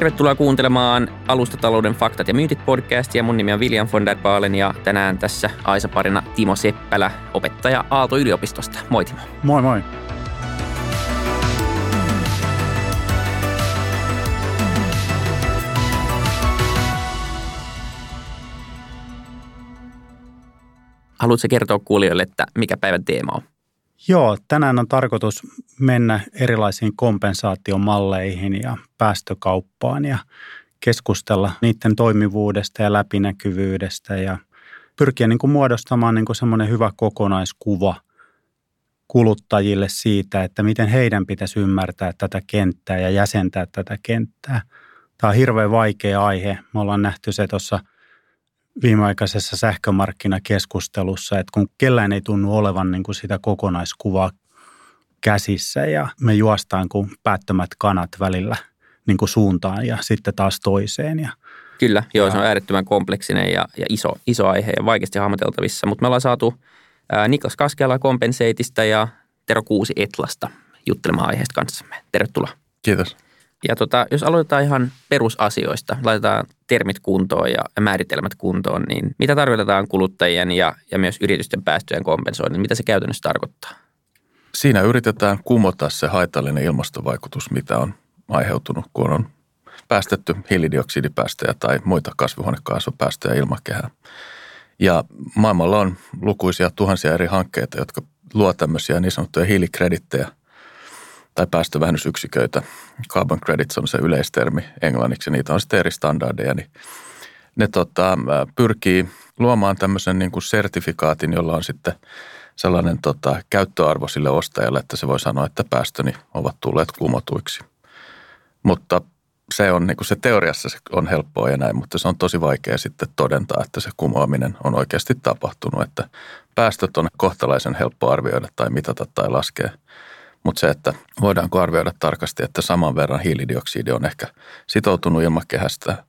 Tervetuloa kuuntelemaan Alustatalouden faktat ja myytit podcastia. Mun nimi on William von der Baalen ja tänään tässä Aisa-parina Timo Seppälä, opettaja Aalto-yliopistosta. Moi Timo. Moi moi. Haluatko kertoa kuulijoille, että mikä päivän teema on? Joo, tänään on tarkoitus mennä erilaisiin kompensaatiomalleihin ja päästökauppaan ja keskustella niiden toimivuudesta ja läpinäkyvyydestä ja pyrkiä niin kuin muodostamaan niin kuin semmoinen hyvä kokonaiskuva kuluttajille siitä, että miten heidän pitäisi ymmärtää tätä kenttää ja jäsentää tätä kenttää. Tämä on hirveän vaikea aihe. Me ollaan nähty se tuossa – viimeaikaisessa sähkömarkkinakeskustelussa, että kun kellään ei tunnu olevan niin kuin sitä kokonaiskuvaa käsissä ja me juostaan kuin päättömät kanat välillä niin kuin suuntaan ja sitten taas toiseen. Ja, Kyllä, joo, ja, se on äärettömän kompleksinen ja, ja iso, iso aihe ja vaikeasti hahmoteltavissa, mutta me ollaan saatu ää, Niklas Kaskela Kompenseitista ja Tero Kuusi Etlasta juttelemaan aiheesta kanssamme. Tervetuloa. Kiitos. Ja tota, jos aloitetaan ihan perusasioista, laitetaan termit kuntoon ja määritelmät kuntoon, niin mitä tarkoitetaan kuluttajien ja, ja myös yritysten päästöjen kompensoinnin? Mitä se käytännössä tarkoittaa? Siinä yritetään kumota se haitallinen ilmastovaikutus, mitä on aiheutunut, kun on päästetty hiilidioksidipäästöjä tai muita kasvihuonekaasupäästöjä ilmakehään. Ja maailmalla on lukuisia tuhansia eri hankkeita, jotka luo tämmöisiä niin sanottuja hiilikredittejä – tai päästövähennysyksiköitä. Carbon credits on se yleistermi englanniksi, niitä on sitten eri standardeja, niin ne tota, pyrkii luomaan tämmöisen niin kuin sertifikaatin, jolla on sitten sellainen tota, käyttöarvo sille ostajalle, että se voi sanoa, että päästöni ovat tulleet kumotuiksi. Mutta se on niin kuin se teoriassa se on helppoa ja näin, mutta se on tosi vaikea sitten todentaa, että se kumoaminen on oikeasti tapahtunut, että päästöt on kohtalaisen helppo arvioida tai mitata tai laskea – mutta se, että voidaanko arvioida tarkasti, että saman verran hiilidioksidi on ehkä sitoutunut ilmakehästä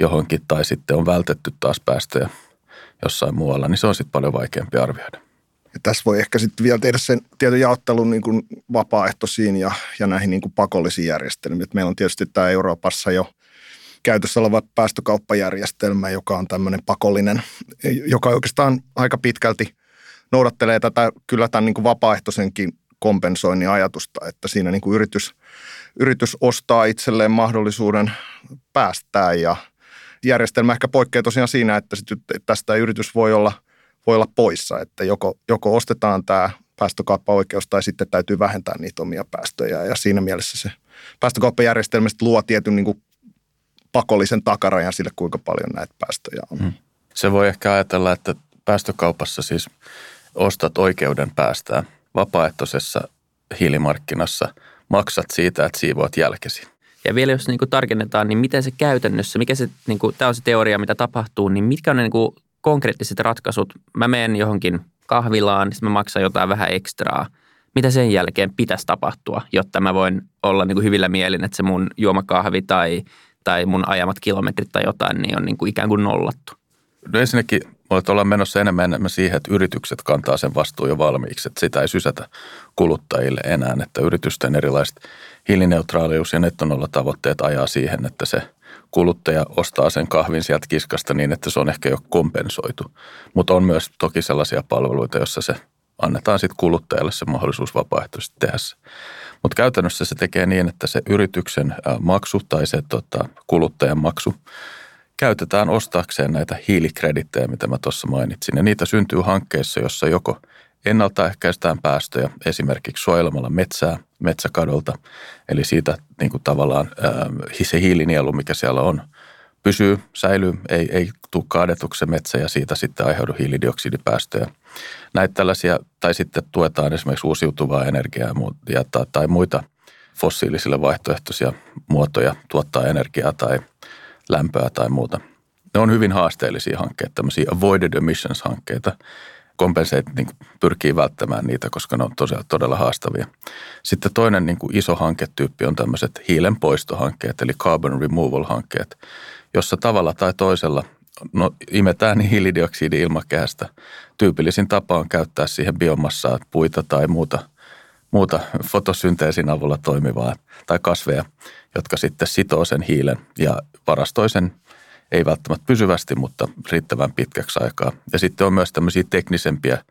johonkin tai sitten on vältetty taas päästöjä jossain muualla, niin se on sitten paljon vaikeampi arvioida. Ja tässä voi ehkä sitten vielä tehdä sen tietyn jaottelun niin kuin vapaaehtoisiin ja, ja näihin niin kuin pakollisiin järjestelmiin. Et meillä on tietysti tämä Euroopassa jo käytössä oleva päästökauppajärjestelmä, joka on tämmöinen pakollinen, joka oikeastaan aika pitkälti noudattelee tätä kyllä tämän niin kuin vapaaehtoisenkin kompensoinnin ajatusta, että siinä niin kuin yritys, yritys ostaa itselleen mahdollisuuden päästää ja järjestelmä ehkä poikkeaa tosiaan siinä, että tästä yritys voi olla, voi olla poissa, että joko, joko ostetaan tämä päästökauppaoikeus tai sitten täytyy vähentää niitä omia päästöjä ja siinä mielessä se päästökauppajärjestelmä luo tietyn niin kuin pakollisen takarajan sille, kuinka paljon näitä päästöjä on. Hmm. Se voi ehkä ajatella, että päästökaupassa siis ostat oikeuden päästää – vapaaehtoisessa hiilimarkkinassa maksat siitä, että siivoat jälkesi. Ja vielä jos niin kuin tarkennetaan, niin miten se käytännössä, mikä se, niin kuin, tämä on se teoria, mitä tapahtuu, niin mitkä on ne niin kuin konkreettiset ratkaisut? Mä menen johonkin kahvilaan, niin mä maksan jotain vähän ekstraa. Mitä sen jälkeen pitäisi tapahtua, jotta mä voin olla niin kuin hyvillä mielin, että se mun juomakahvi tai, tai mun ajamat kilometrit tai jotain, niin on niin kuin ikään kuin nollattu? No ensinnäkin Voit olla menossa enemmän enemmän siihen, että yritykset kantaa sen vastuun jo valmiiksi, että sitä ei sysätä kuluttajille enää, että yritysten erilaiset hiilineutraalius- ja nettonolla-tavoitteet ajaa siihen, että se kuluttaja ostaa sen kahvin sieltä kiskasta niin, että se on ehkä jo kompensoitu. Mutta on myös toki sellaisia palveluita, joissa se annetaan sitten kuluttajalle se mahdollisuus vapaaehtoisesti tehdä se. Mutta käytännössä se tekee niin, että se yrityksen maksu tai se tota, kuluttajan maksu – käytetään ostaakseen näitä hiilikredittejä, mitä mä tuossa mainitsin. Ja niitä syntyy hankkeissa, jossa joko ennaltaehkäistään päästöjä, esimerkiksi suojelemalla metsää metsäkadolta, eli siitä niin kuin tavallaan ää, se hiilinielu, mikä siellä on, pysyy, säilyy, ei, ei tule kaadetuksi metsä ja siitä sitten aiheudu hiilidioksidipäästöjä. Näitä tällaisia, tai sitten tuetaan esimerkiksi uusiutuvaa energiaa ja, tai muita fossiilisille vaihtoehtoisia muotoja tuottaa energiaa tai lämpöä tai muuta. Ne on hyvin haasteellisia hankkeita, tämmöisiä avoided emissions-hankkeita. Compensate niin pyrkii välttämään niitä, koska ne on todella, todella haastavia. Sitten toinen niin kuin iso hanketyyppi on tämmöiset hiilenpoistohankkeet, eli carbon removal-hankkeet, jossa tavalla tai toisella no, imetään niin hiilidioksidi ilmakehästä. Tyypillisin tapa on käyttää siihen biomassaa, puita tai muuta muuta fotosynteesin avulla toimivaa tai kasveja, jotka sitten sitoo sen hiilen ja varastoi sen ei välttämättä pysyvästi, mutta riittävän pitkäksi aikaa. Ja sitten on myös tämmöisiä teknisempiä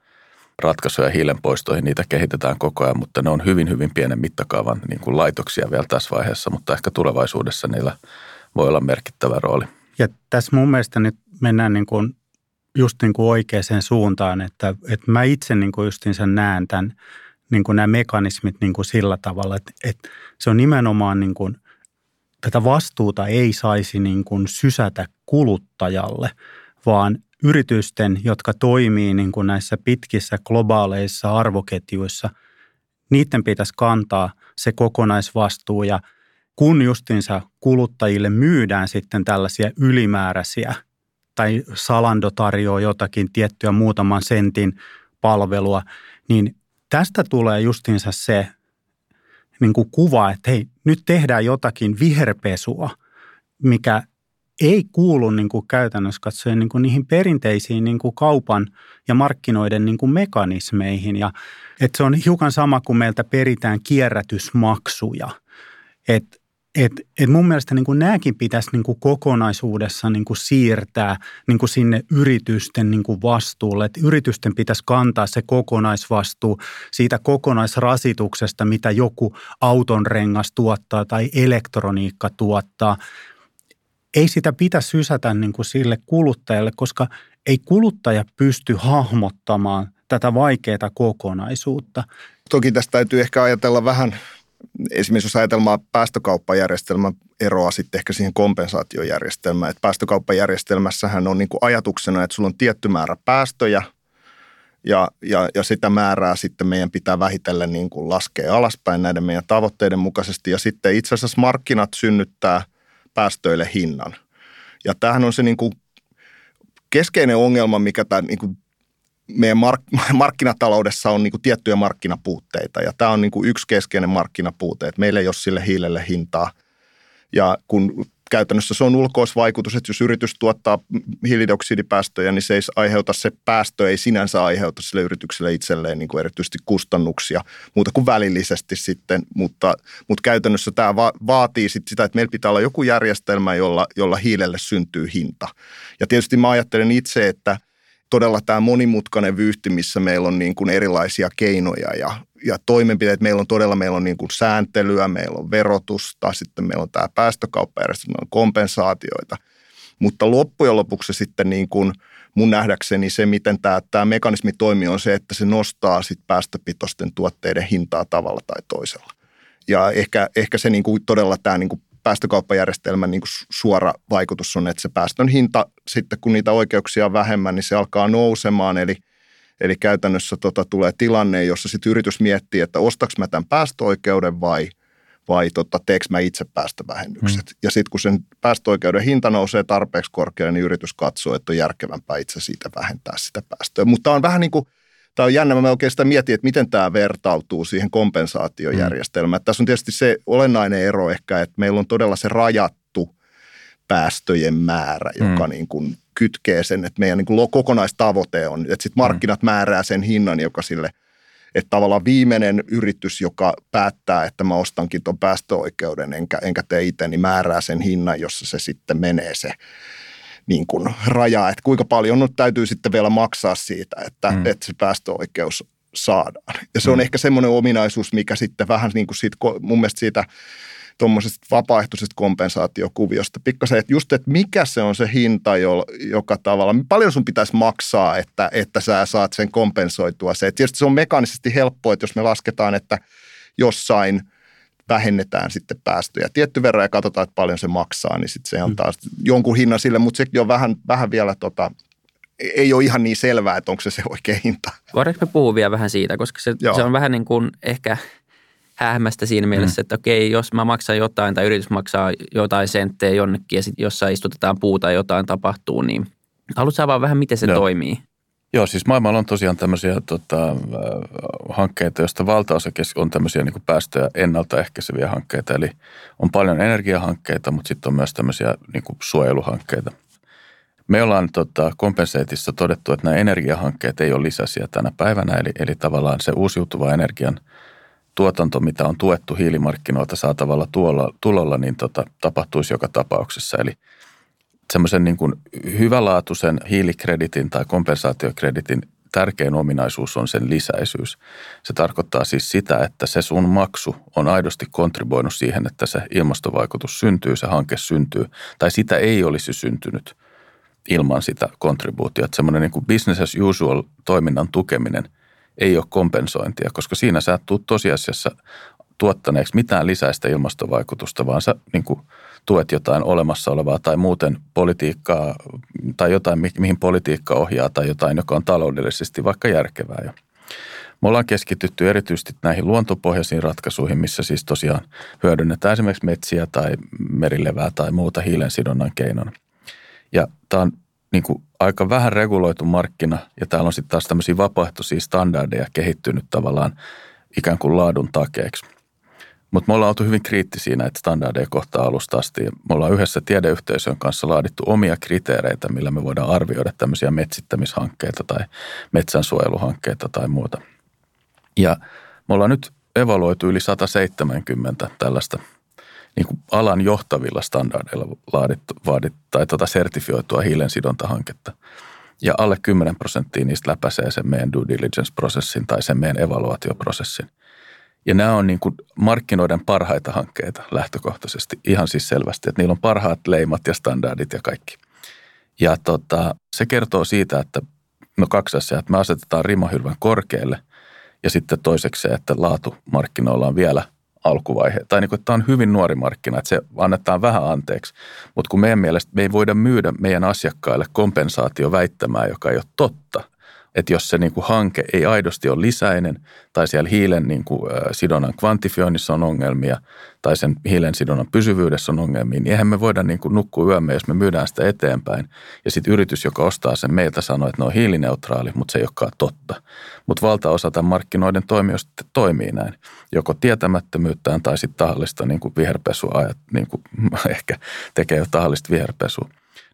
ratkaisuja hiilenpoistoihin, niitä kehitetään koko ajan, mutta ne on hyvin, hyvin pienen mittakaavan niin kuin laitoksia vielä tässä vaiheessa, mutta ehkä tulevaisuudessa niillä voi olla merkittävä rooli. Ja tässä mun mielestä nyt mennään niin kuin just niin kuin oikeaan suuntaan, että, että mä itse niin kuin justiinsa näen tämän, niin kuin nämä mekanismit niin kuin sillä tavalla, että, että se on nimenomaan niin kuin, tätä vastuuta ei saisi niin kuin sysätä kuluttajalle, vaan yritysten, jotka toimii niin kuin näissä pitkissä globaaleissa arvoketjuissa, niiden pitäisi kantaa se kokonaisvastuu ja kun justinsa kuluttajille myydään sitten tällaisia ylimääräisiä tai Salando tarjoaa jotakin tiettyä muutaman sentin palvelua, niin tästä tulee justinsa se niin kuin kuva, että hei, nyt tehdään jotakin viherpesua, mikä ei kuulu niin kuin käytännössä katsoen niin kuin niihin perinteisiin niin kuin kaupan ja markkinoiden niin kuin mekanismeihin. Ja, että se on hiukan sama kuin meiltä peritään kierrätysmaksuja. Että et, et mun mielestä niin kuin nämäkin pitäisi niin kuin kokonaisuudessa niin kuin siirtää niin kuin sinne yritysten niin kuin vastuulle. Et yritysten pitäisi kantaa se kokonaisvastuu siitä kokonaisrasituksesta, mitä joku auton rengas tuottaa tai elektroniikka tuottaa. Ei sitä pitäisi sysätä niin kuin sille kuluttajalle, koska ei kuluttaja pysty hahmottamaan tätä vaikeaa kokonaisuutta. Toki tästä täytyy ehkä ajatella vähän esimerkiksi jos ajatellaan päästökauppajärjestelmän eroa sitten ehkä siihen kompensaatiojärjestelmään, että päästökauppajärjestelmässähän on niin kuin ajatuksena, että sulla on tietty määrä päästöjä ja, ja, ja sitä määrää sitten meidän pitää vähitellen niin kuin laskea alaspäin näiden meidän tavoitteiden mukaisesti ja sitten itse asiassa markkinat synnyttää päästöille hinnan. Ja tämähän on se niin kuin keskeinen ongelma, mikä tämä niin meidän mark- markkinataloudessa on niin kuin tiettyjä markkinapuutteita ja tämä on niin kuin yksi keskeinen markkinapuute, että meillä ei ole sille hiilelle hintaa. Ja kun käytännössä se on ulkoisvaikutus, että jos yritys tuottaa hiilidioksidipäästöjä, niin se ei aiheuta, se päästö ei sinänsä aiheuta sille yritykselle itselleen niin kuin erityisesti kustannuksia, muuta kuin välillisesti sitten, mutta, mutta käytännössä tämä va- vaatii sit sitä, että meillä pitää olla joku järjestelmä, jolla, jolla hiilelle syntyy hinta. Ja tietysti mä ajattelen itse, että – todella tämä monimutkainen vyyhti, missä meillä on niin kuin erilaisia keinoja ja, ja toimenpiteet. Meillä on todella meillä on niin kuin sääntelyä, meillä on verotusta, sitten meillä on tämä päästökauppajärjestelmä, on kompensaatioita. Mutta loppujen lopuksi sitten niin kuin mun nähdäkseni se, miten tämä, tämä mekanismi toimii, on se, että se nostaa sit päästöpitoisten tuotteiden hintaa tavalla tai toisella. Ja ehkä, ehkä se niin kuin todella tämä niin kuin päästökauppajärjestelmän niin kuin suora vaikutus on, että se päästön hinta sitten kun niitä oikeuksia on vähemmän, niin se alkaa nousemaan. Eli, eli käytännössä tota, tulee tilanne, jossa sitten yritys miettii, että ostaks mä tämän päästöoikeuden vai, vai tota, teekö mä itse päästövähennykset. Mm. Ja sitten kun sen päästöoikeuden hinta nousee tarpeeksi korkealle, niin yritys katsoo, että on järkevämpää itse siitä vähentää sitä päästöä. Mutta on vähän niin kuin – tämä on jännä, mä oikeastaan mietin, että miten tämä vertautuu siihen kompensaatiojärjestelmään. Mm. Tässä on tietysti se olennainen ero ehkä, että meillä on todella se rajattu päästöjen määrä, joka mm. niin kuin kytkee sen, että meidän niin kuin kokonaistavoite on, että sitten markkinat mm. määrää sen hinnan, joka sille, että tavallaan viimeinen yritys, joka päättää, että mä ostankin tuon päästöoikeuden enkä, enkä tee itse, niin määrää sen hinnan, jossa se sitten menee se niin kuin raja, että kuinka paljon nyt täytyy sitten vielä maksaa siitä, että, mm. että se päästöoikeus saadaan. Ja se on mm. ehkä semmoinen ominaisuus, mikä sitten vähän niin kuin siitä, mun mielestä siitä tuommoisesta vapaaehtoisesta kompensaatiokuviosta. Pikkasen, että just, että mikä se on se hinta, joka tavalla, paljon sun pitäisi maksaa, että, että sä saat sen kompensoitua. Se, että tietysti se on mekaanisesti helppoa, että jos me lasketaan, että jossain – vähennetään sitten päästöjä tietty verran ja katsotaan, että paljon se maksaa, niin sitten se mm. antaa mm. jonkun hinnan sille, mutta sekin on vähän, vähän vielä tota, ei ole ihan niin selvää, että onko se se oikea hinta. Voidaanko me puhua vielä vähän siitä, koska se, se on vähän niin kuin ehkä hähmästä siinä mielessä, mm. että okei, jos mä maksan jotain tai yritys maksaa jotain senttejä jonnekin ja sitten jossain istutetaan puuta ja jotain tapahtuu, niin haluatko vaan vähän, miten se Joo. toimii? Joo, siis maailmalla on tosiaan tämmöisiä tota, hankkeita, joista valtaosa on tämmöisiä niin päästöjä ennaltaehkäiseviä hankkeita. Eli on paljon energiahankkeita, mutta sitten on myös tämmöisiä niin suojeluhankkeita. Me ollaan tota, kompenseetissa todettu, että nämä energiahankkeet ei ole lisäisiä tänä päivänä, eli, eli tavallaan se uusiutuva energian tuotanto, mitä on tuettu hiilimarkkinoilta saatavalla tuolla, tulolla, niin tota, tapahtuisi joka tapauksessa. Eli semmoisen niin kuin hyvälaatuisen hiilikreditin tai kompensaatiokreditin tärkein ominaisuus on sen lisäisyys. Se tarkoittaa siis sitä, että se sun maksu on aidosti kontribuoinut siihen, että se ilmastovaikutus syntyy, se hanke syntyy, tai sitä ei olisi syntynyt ilman sitä kontribuutiota. Semmoinen niin kuin business as usual toiminnan tukeminen ei ole kompensointia, koska siinä sä et tosiasiassa tuottaneeksi mitään lisäistä ilmastovaikutusta, vaan sä niin kuin tuet jotain olemassa olevaa tai muuten politiikkaa tai jotain, mihin politiikka ohjaa tai jotain, joka on taloudellisesti vaikka järkevää jo. Me ollaan keskitytty erityisesti näihin luontopohjaisiin ratkaisuihin, missä siis tosiaan hyödynnetään esimerkiksi metsiä tai merilevää tai muuta hiilensidonnan keinon. Ja tämä on niin kuin aika vähän reguloitu markkina ja täällä on sitten taas tämmöisiä vapaaehtoisia standardeja kehittynyt tavallaan ikään kuin laadun takeeksi – mutta me ollaan oltu hyvin kriittisiä näitä standardeja kohtaan alusta asti. Me ollaan yhdessä tiedeyhteisön kanssa laadittu omia kriteereitä, millä me voidaan arvioida tämmöisiä metsittämishankkeita tai metsänsuojeluhankkeita tai muuta. Ja me ollaan nyt evaluoitu yli 170 tällaista niin kuin alan johtavilla standardeilla laadittu, vaadit, tai tuota sertifioitua hiilensidontahanketta. Ja alle 10 prosenttia niistä läpäisee sen meidän due diligence-prosessin tai sen meidän evaluaatioprosessin. Ja nämä on niin kuin markkinoiden parhaita hankkeita lähtökohtaisesti. Ihan siis selvästi, että niillä on parhaat leimat ja standardit ja kaikki. Ja tota, se kertoo siitä, että no kaksi asiaa, että me asetetaan rima korkealle ja sitten toiseksi se, että laatu markkinoilla on vielä alkuvaihe. Tai niin kuin, että tämä on hyvin nuori markkina, että se annetaan vähän anteeksi. Mutta kun meidän mielestä me ei voida myydä meidän asiakkaille kompensaatio väittämää, joka ei ole totta – että jos se niin kuin hanke ei aidosti ole lisäinen tai siellä hiilen niin kuin, sidonnan kvantifioinnissa on ongelmia tai sen hiilen sidonnan pysyvyydessä on ongelmia, niin eihän me voida niin kuin nukkua yömme, jos me myydään sitä eteenpäin. Ja sitten yritys, joka ostaa sen meiltä, sanoo, että ne on hiilineutraali, mutta se ei olekaan totta. Mutta valtaosa tämän markkinoiden toimijoista toimii näin. Joko tietämättömyyttään tai sitten tahallista niin kuin viherpesua, niin kuin ehkä tekee jo tahallista viherpesua.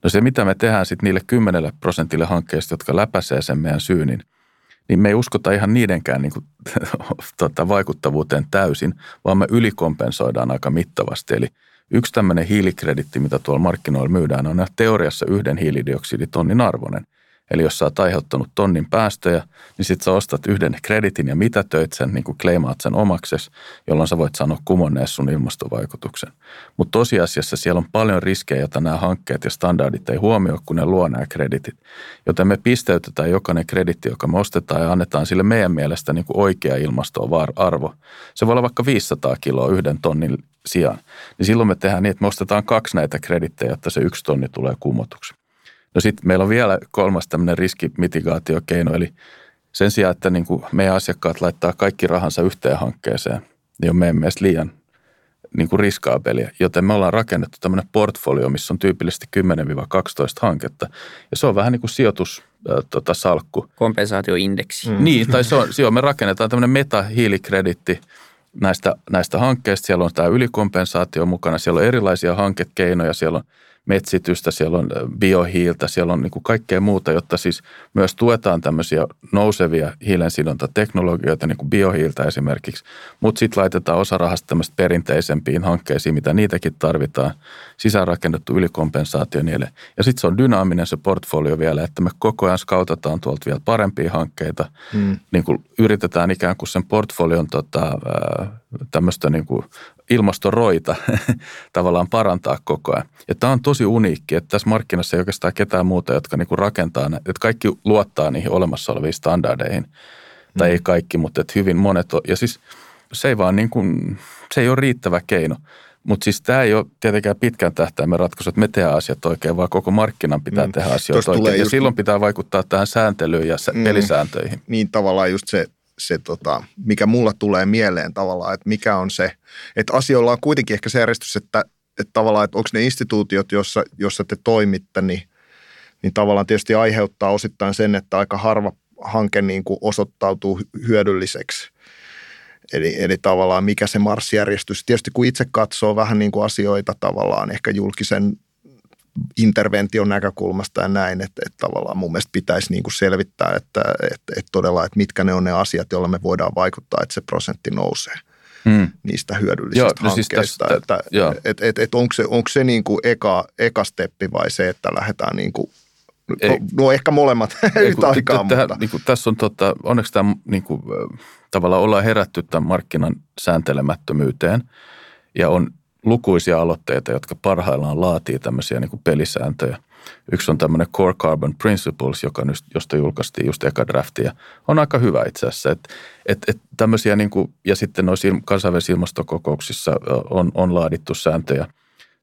No se, mitä me tehdään sitten niille 10 prosentille hankkeista, jotka läpäisee sen meidän syynin, niin me ei uskota ihan niidenkään niin kuin, tota, vaikuttavuuteen täysin, vaan me ylikompensoidaan aika mittavasti. Eli yksi tämmöinen hiilikreditti, mitä tuolla markkinoilla myydään, on teoriassa yhden hiilidioksiditonnin arvoinen. Eli jos sä oot aiheuttanut tonnin päästöjä, niin sit sä ostat yhden kreditin ja mitä töit sen, niin kuin kleimaat sen omakses, jolloin sä voit sanoa kumonnees sun ilmastovaikutuksen. Mutta tosiasiassa siellä on paljon riskejä, joita nämä hankkeet ja standardit ei huomioi, kun ne luo nämä kreditit. Joten me pisteytetään jokainen kreditti, joka me ostetaan ja annetaan sille meidän mielestä niin kuin oikea ilmastoarvo. Se voi olla vaikka 500 kiloa yhden tonnin sijaan. Niin silloin me tehdään niin, että me ostetaan kaksi näitä kredittejä, jotta se yksi tonni tulee kumotuksi. No sitten meillä on vielä kolmas tämmöinen riskimitigaatiokeino, eli sen sijaan, että niin kuin meidän asiakkaat laittaa kaikki rahansa yhteen hankkeeseen, niin on meidän mielestä liian niin kuin riskaabelia. Joten me ollaan rakennettu tämmöinen portfolio, missä on tyypillisesti 10-12 hanketta. Ja se on vähän niin kuin sijoitus äh, tota, salkku. Kompensaatioindeksi. Mm. Niin, tai se on, se on, me rakennetaan tämmöinen meta-hiilikreditti näistä, näistä hankkeista. Siellä on tämä ylikompensaatio mukana, siellä on erilaisia hankekeinoja, siellä on – metsitystä, siellä on biohiiltä, siellä on niin kuin kaikkea muuta, jotta siis myös tuetaan tämmöisiä nousevia hiilensidontateknologioita, niin kuin biohiiltä esimerkiksi, mutta sitten laitetaan osa rahasta tämmöistä perinteisempiin hankkeisiin, mitä niitäkin tarvitaan, sisäänrakennettu ylikompensaatio niille. Ja sitten se on dynaaminen se portfolio vielä, että me koko ajan skautataan tuolta vielä parempia hankkeita, hmm. niin kuin yritetään ikään kuin sen portfolion tota, tämmöistä niin kuin ilmastoroita tavallaan parantaa koko ajan. Ja tämä on tosi uniikki, että tässä markkinassa ei oikeastaan ketään muuta, jotka niin kuin rakentaa, että kaikki luottaa niihin olemassa oleviin standardeihin. Tai mm. ei kaikki, mutta että hyvin monet on. Ja siis se ei vaan niin kuin, se ei ole riittävä keino. Mutta siis tämä ei ole tietenkään pitkän tähtäimen ratkaisu, että me tehdään asiat oikein, vaan koko markkinan pitää mm. tehdä asioita oikein. Ja just... silloin pitää vaikuttaa tähän sääntelyyn ja mm. pelisääntöihin. Niin tavallaan just se se tota, mikä mulla tulee mieleen tavallaan, että mikä on se, että asioilla on kuitenkin ehkä se järjestys, että, että tavallaan, että onko ne instituutiot, jossa, jossa te toimitte, niin, niin tavallaan tietysti aiheuttaa osittain sen, että aika harva hanke niin kuin osoittautuu hyödylliseksi. Eli, eli tavallaan mikä se marssijärjestys. Tietysti kun itse katsoo vähän niin kuin asioita tavallaan ehkä julkisen intervention näkökulmasta ja näin, että, että tavallaan mun mielestä pitäisi niin kuin selvittää, että, että, että todella, että mitkä ne on ne asiat, joilla me voidaan vaikuttaa, että se prosentti nousee. hmm. niistä hyödyllisistä joo, no siis hankkeista. Siis tästä, että, et, et, et onko se, onko se niin kuin eka, eka steppi vai se, että lähdetään niin kuin ei, no ehkä molemmat yhtä aikaa. Tähän. Niin kuin, tässä on tota, onneksi tämä niin kuin, tavallaan ollaan herätty tämän markkinan sääntelemättömyyteen ja on lukuisia aloitteita, jotka parhaillaan laatii tämmöisiä niin kuin pelisääntöjä. Yksi on tämmöinen Core Carbon Principles, joka nyt, josta julkaistiin just eka drafti ja on aika hyvä itse asiassa. Et, et, et tämmöisiä niin kuin, ja sitten noissa kansainvälisissä ilmastokokouksissa on, on laadittu sääntöjä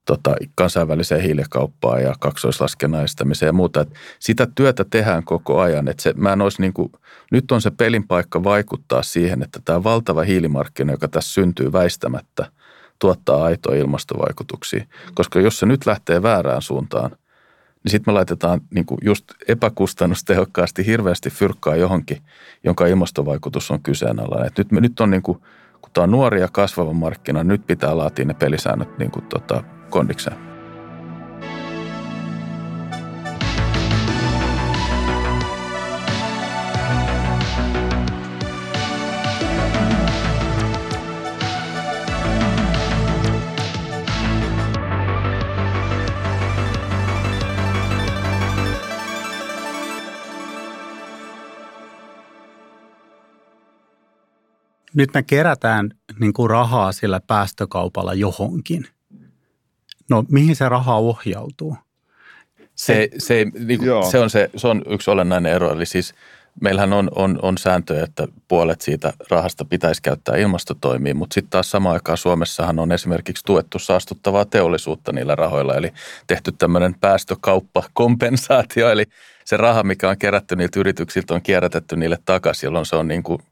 tota, kansainväliseen hiilikauppaan ja kaksoislaskennaistamiseen ja muuta. Et sitä työtä tehdään koko ajan. Et se, mä en olisi niin kuin, nyt on se pelin paikka vaikuttaa siihen, että tämä valtava hiilimarkkina, joka tässä syntyy väistämättä – tuottaa aitoa ilmastovaikutuksia. Koska jos se nyt lähtee väärään suuntaan, niin sitten me laitetaan niin kuin just epäkustannustehokkaasti hirveästi fyrkkaa johonkin, jonka ilmastovaikutus on kyseenalainen. Et nyt, me, nyt on niin kuin, kun tämä on nuori ja kasvava markkina, nyt pitää laatia ne pelisäännöt niin kuin tota, kondikseen. Nyt me kerätään niin kuin rahaa sillä päästökaupalla johonkin. No mihin se raha ohjautuu? Se, se, niin kuin, se, on se, se on yksi olennainen ero. Eli siis meillähän on, on, on sääntöjä, että puolet siitä rahasta pitäisi käyttää ilmastotoimiin, mutta sitten taas samaan aikaan Suomessahan on esimerkiksi tuettu saastuttavaa teollisuutta niillä rahoilla, eli tehty tämmöinen päästökauppakompensaatio, eli se raha, mikä on kerätty niiltä yrityksiltä, on kierrätetty niille takaisin, jolloin se on niin kuin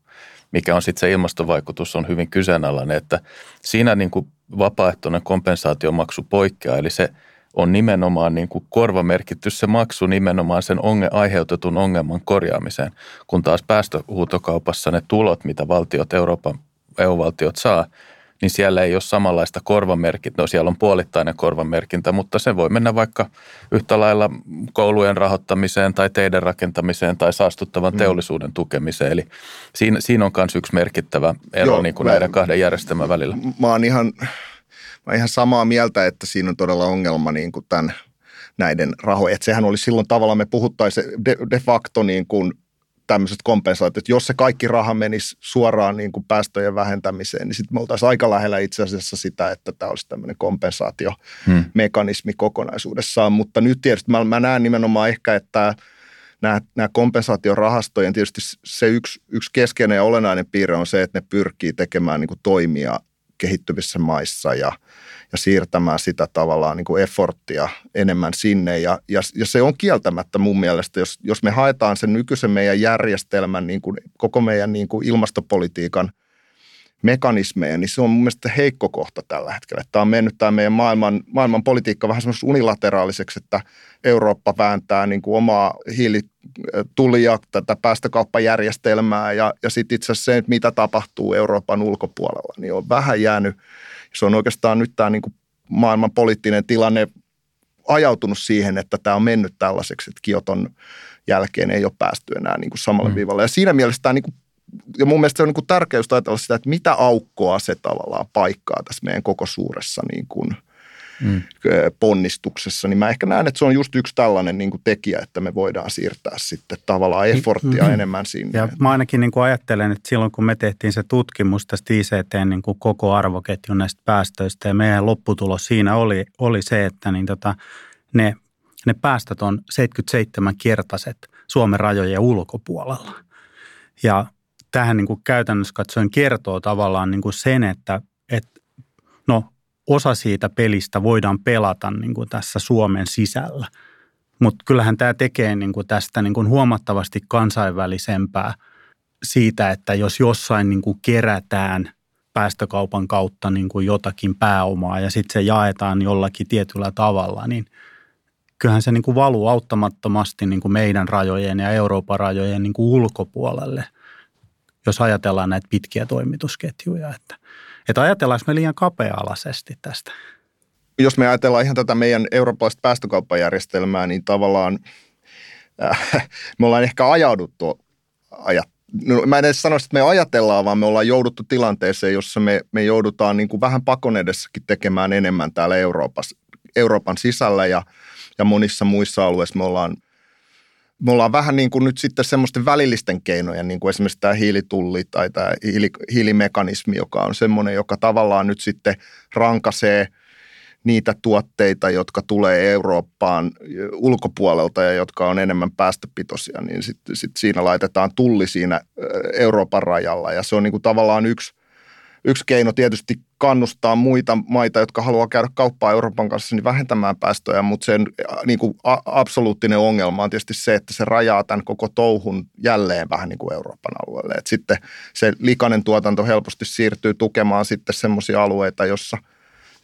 mikä on sitten se ilmastovaikutus, on hyvin kyseenalainen, että siinä niin kuin vapaaehtoinen kompensaatiomaksu poikkeaa, eli se on nimenomaan niin kuin korvamerkitty se maksu nimenomaan sen onge, aiheutetun ongelman korjaamiseen, kun taas päästöhuutokaupassa ne tulot, mitä valtiot, Euroopan EU-valtiot saa, niin siellä ei ole samanlaista korvamerkintä. No siellä on puolittainen korvamerkintä, mutta se voi mennä vaikka yhtä lailla koulujen rahoittamiseen tai teidän rakentamiseen tai saastuttavan mm. teollisuuden tukemiseen. Eli siinä, siinä on myös yksi merkittävä ero Joo, niin kuin mä, näiden kahden järjestelmän välillä. Mä oon ihan, mä ihan samaa mieltä, että siinä on todella ongelma niin kuin tämän näiden. Että sehän oli silloin tavallaan, me puhuttaisiin de, de facto niin kuin tämmöiset kompensaatiot. Jos se kaikki raha menisi suoraan niin kuin päästöjen vähentämiseen, niin sitten me oltaisiin aika lähellä itse asiassa sitä, että tämä olisi tämmöinen kompensaatiomekanismi hmm. kokonaisuudessaan. Mutta nyt tietysti mä, mä näen nimenomaan ehkä, että nämä, nämä kompensaatiorahastojen tietysti se yksi, yksi keskeinen ja olennainen piirre on se, että ne pyrkii tekemään niin kuin toimia kehittyvissä maissa ja – ja siirtämään sitä tavallaan niin kuin efforttia enemmän sinne. Ja, ja, ja se on kieltämättä mun mielestä, jos, jos me haetaan sen nykyisen meidän järjestelmän, niin kuin koko meidän niin kuin ilmastopolitiikan mekanismeja, niin se on mun mielestä heikko kohta tällä hetkellä. Tämä on mennyt tämä meidän maailman, maailman politiikka vähän semmoista unilateraaliseksi, että Eurooppa vääntää niin kuin omaa hiilitulia, tätä päästökauppajärjestelmää ja, ja sitten itse asiassa se, mitä tapahtuu Euroopan ulkopuolella, niin on vähän jäänyt – se on oikeastaan nyt tämä niin kuin maailman poliittinen tilanne ajautunut siihen, että tämä on mennyt tällaiseksi, että Kioton jälkeen ei ole päästy enää niin kuin samalle mm. viivalle. Ja siinä mielessä tämä niin kuin, ja mun mielestä se on niin kuin tärkeys ajatella sitä, että mitä aukkoa se tavallaan paikkaa tässä meidän koko suuressa niin kuin – mm. ponnistuksessa, niin mä ehkä näen, että se on just yksi tällainen niin kuin tekijä, että me voidaan siirtää sitten tavallaan niin, efforttia mm. enemmän sinne. Ja mä ainakin niin kuin ajattelen, että silloin kun me tehtiin se tutkimus tästä ICT niin kuin koko arvoketjun näistä päästöistä ja meidän lopputulos siinä oli, oli se, että niin tota, ne, ne päästöt on 77-kertaiset Suomen rajojen ulkopuolella. Ja tähän niin kuin käytännössä katsoen kertoo tavallaan niin kuin sen, että, että no osa siitä pelistä voidaan pelata niin kuin tässä Suomen sisällä. Mutta kyllähän tämä tekee niin kuin tästä niin kuin huomattavasti kansainvälisempää siitä, että jos jossain niin kuin kerätään päästökaupan kautta niin kuin jotakin pääomaa ja sitten se jaetaan jollakin tietyllä tavalla, niin kyllähän se niin kuin valuu auttamattomasti niin kuin meidän rajojen ja Euroopan rajojen niin kuin ulkopuolelle, jos ajatellaan näitä pitkiä toimitusketjuja. Että että ajatellaanko me liian kapea-alaisesti tästä? Jos me ajatellaan ihan tätä meidän eurooppalaista päästökauppajärjestelmää, niin tavallaan äh, me ollaan ehkä ajauduttu ajat, no mä en edes sano, että me ajatellaan, vaan me ollaan jouduttu tilanteeseen, jossa me, me joudutaan niin kuin vähän pakon edessäkin tekemään enemmän täällä Euroopassa, Euroopan sisällä ja, ja monissa muissa alueissa me ollaan – me ollaan vähän niin kuin nyt sitten semmoisten välillisten keinojen, niin kuin esimerkiksi tämä hiilitulli tai tämä hiili, hiilimekanismi, joka on semmoinen, joka tavallaan nyt sitten rankasee niitä tuotteita, jotka tulee Eurooppaan ulkopuolelta ja jotka on enemmän päästöpitoisia, niin sitten sit siinä laitetaan tulli siinä Euroopan rajalla. Ja se on niin kuin tavallaan yksi yksi keino tietysti kannustaa muita maita, jotka haluaa käydä kauppaa Euroopan kanssa, niin vähentämään päästöjä, mutta sen niin kuin absoluuttinen ongelma on tietysti se, että se rajaa tämän koko touhun jälleen vähän niin kuin Euroopan alueelle. Et sitten se likainen tuotanto helposti siirtyy tukemaan sitten semmoisia alueita, jossa